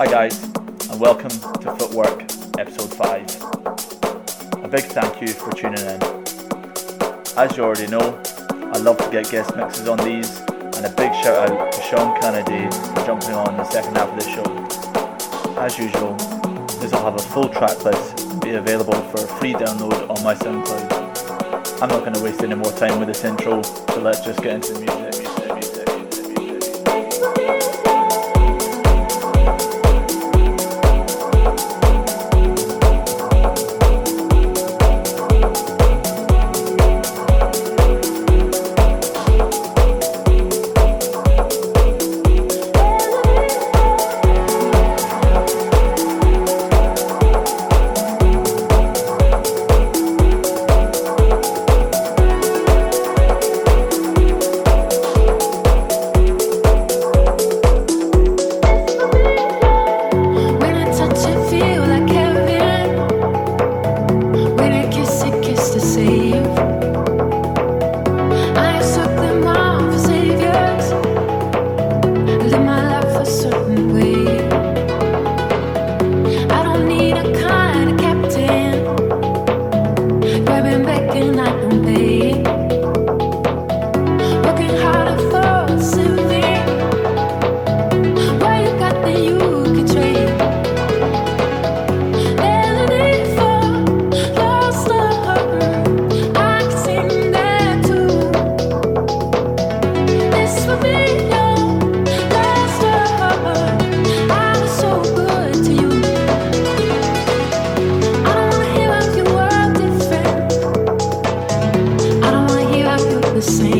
Hi, guys, and welcome to Footwork, episode 5. A big thank you for tuning in. As you already know, I love to get guest mixes on these, and a big shout out to Sean Kennedy for jumping on the second half of the show. As usual, this will have a full track list be available for free download on my SoundCloud. I'm not going to waste any more time with this intro, so let's just get into the music. the same.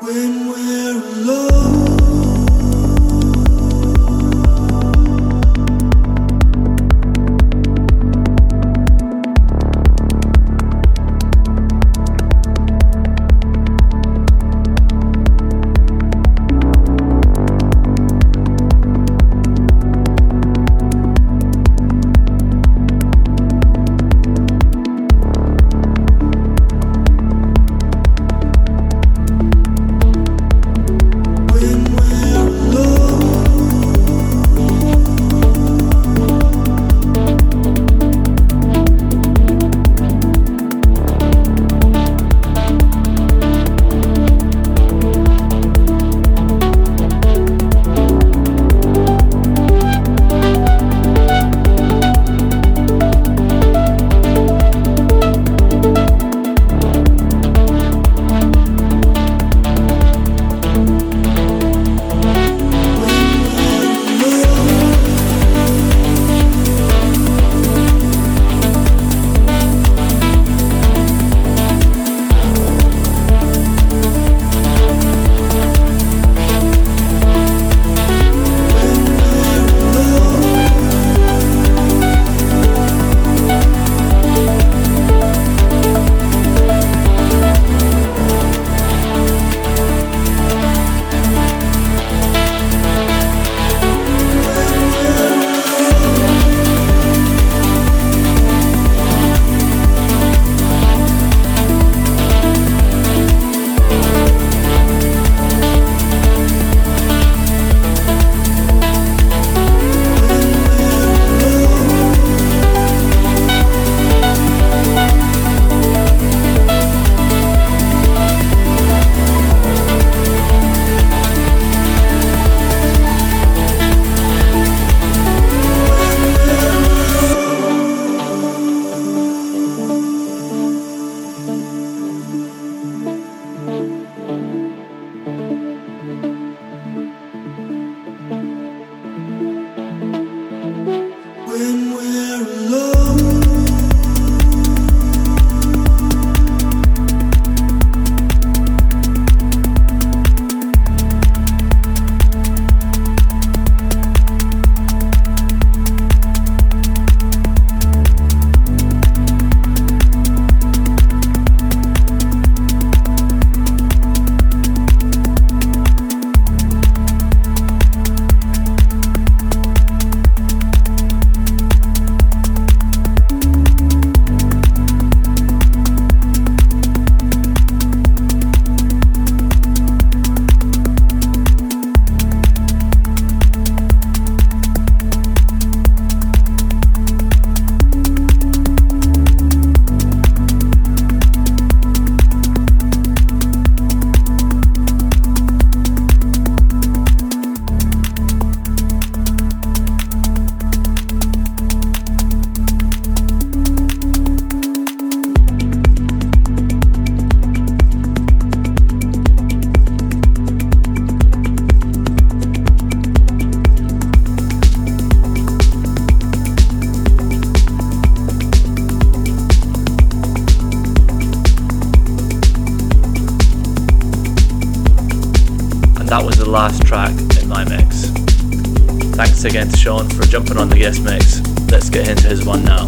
when we're alone. Track in my mix. Thanks again to Sean for jumping on the guest mix. Let's get into his one now.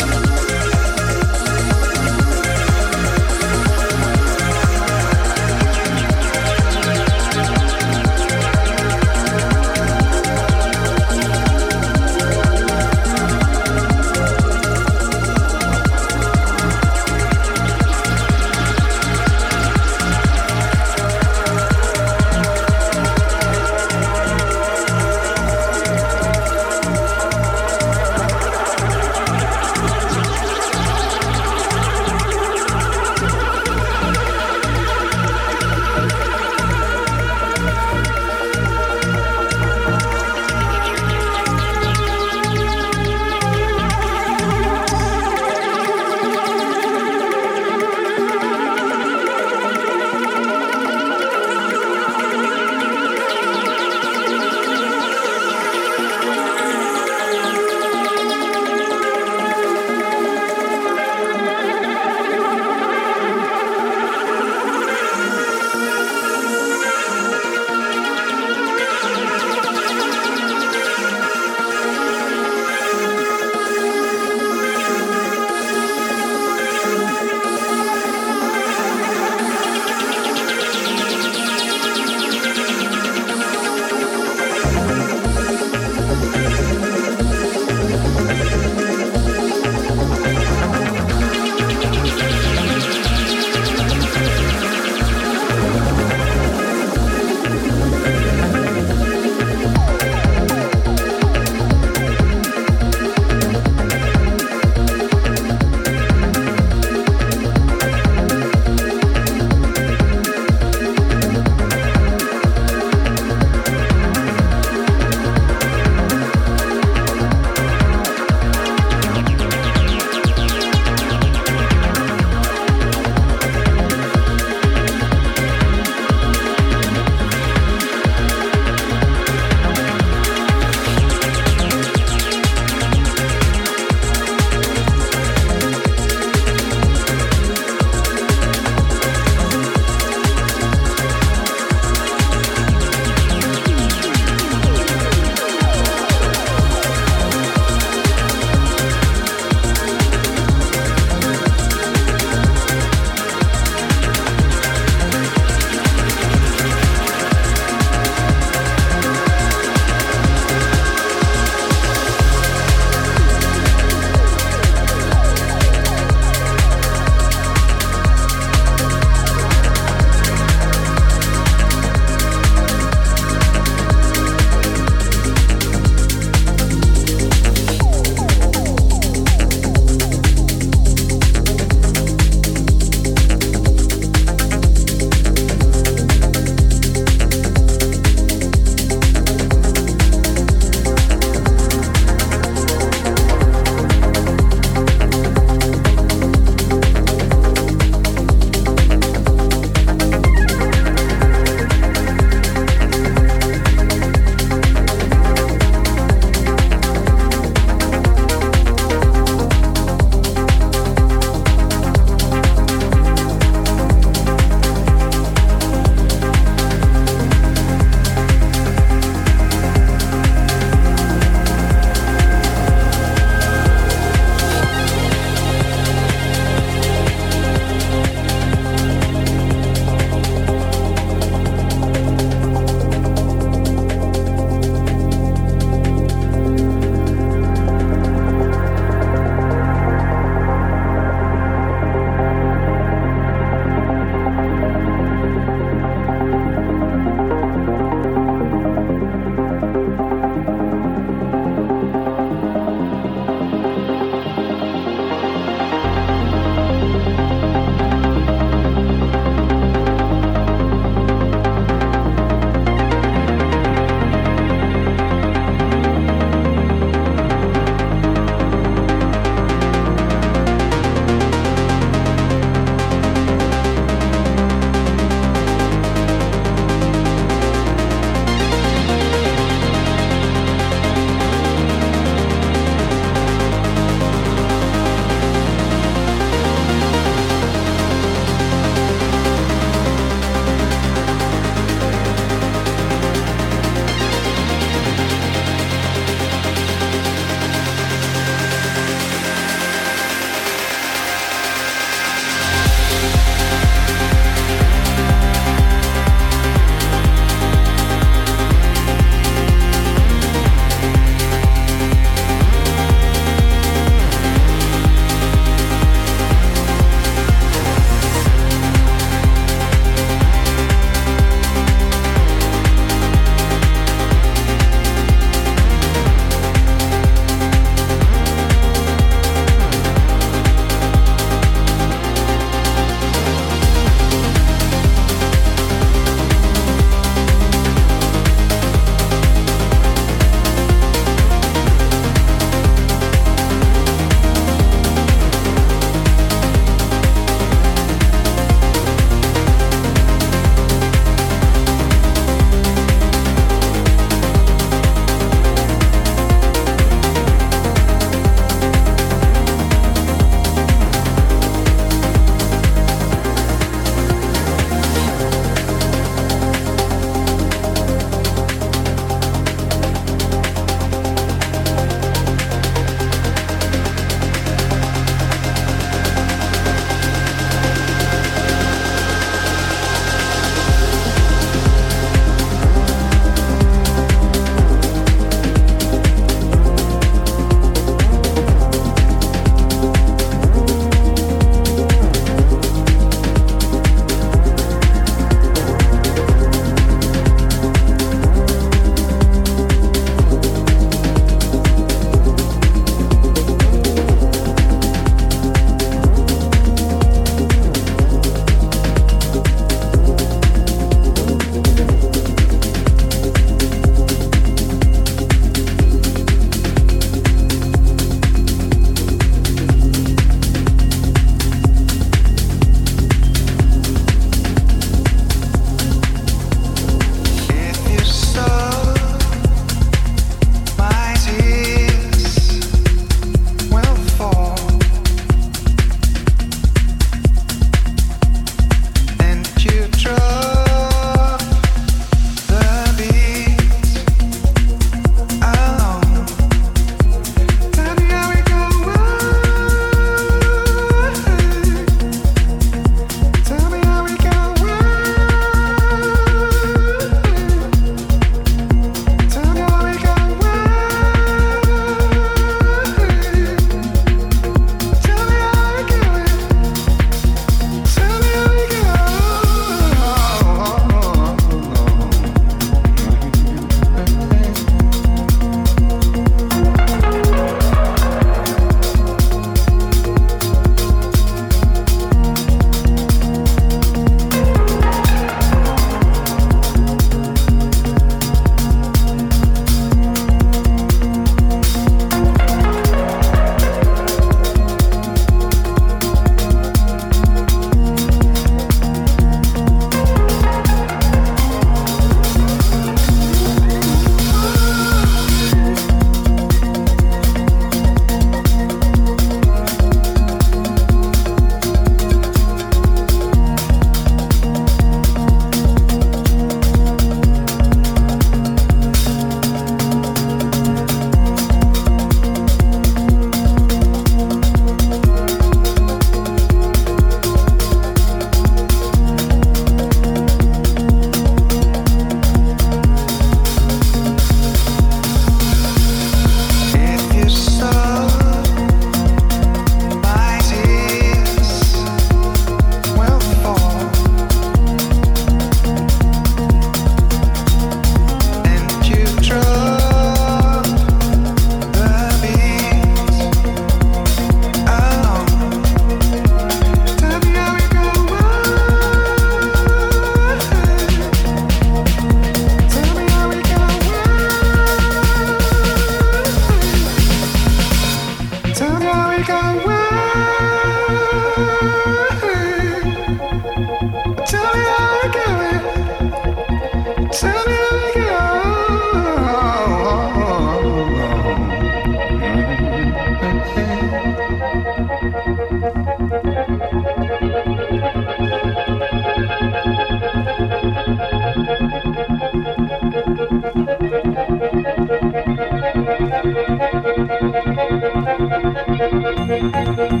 Thank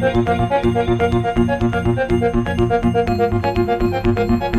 you.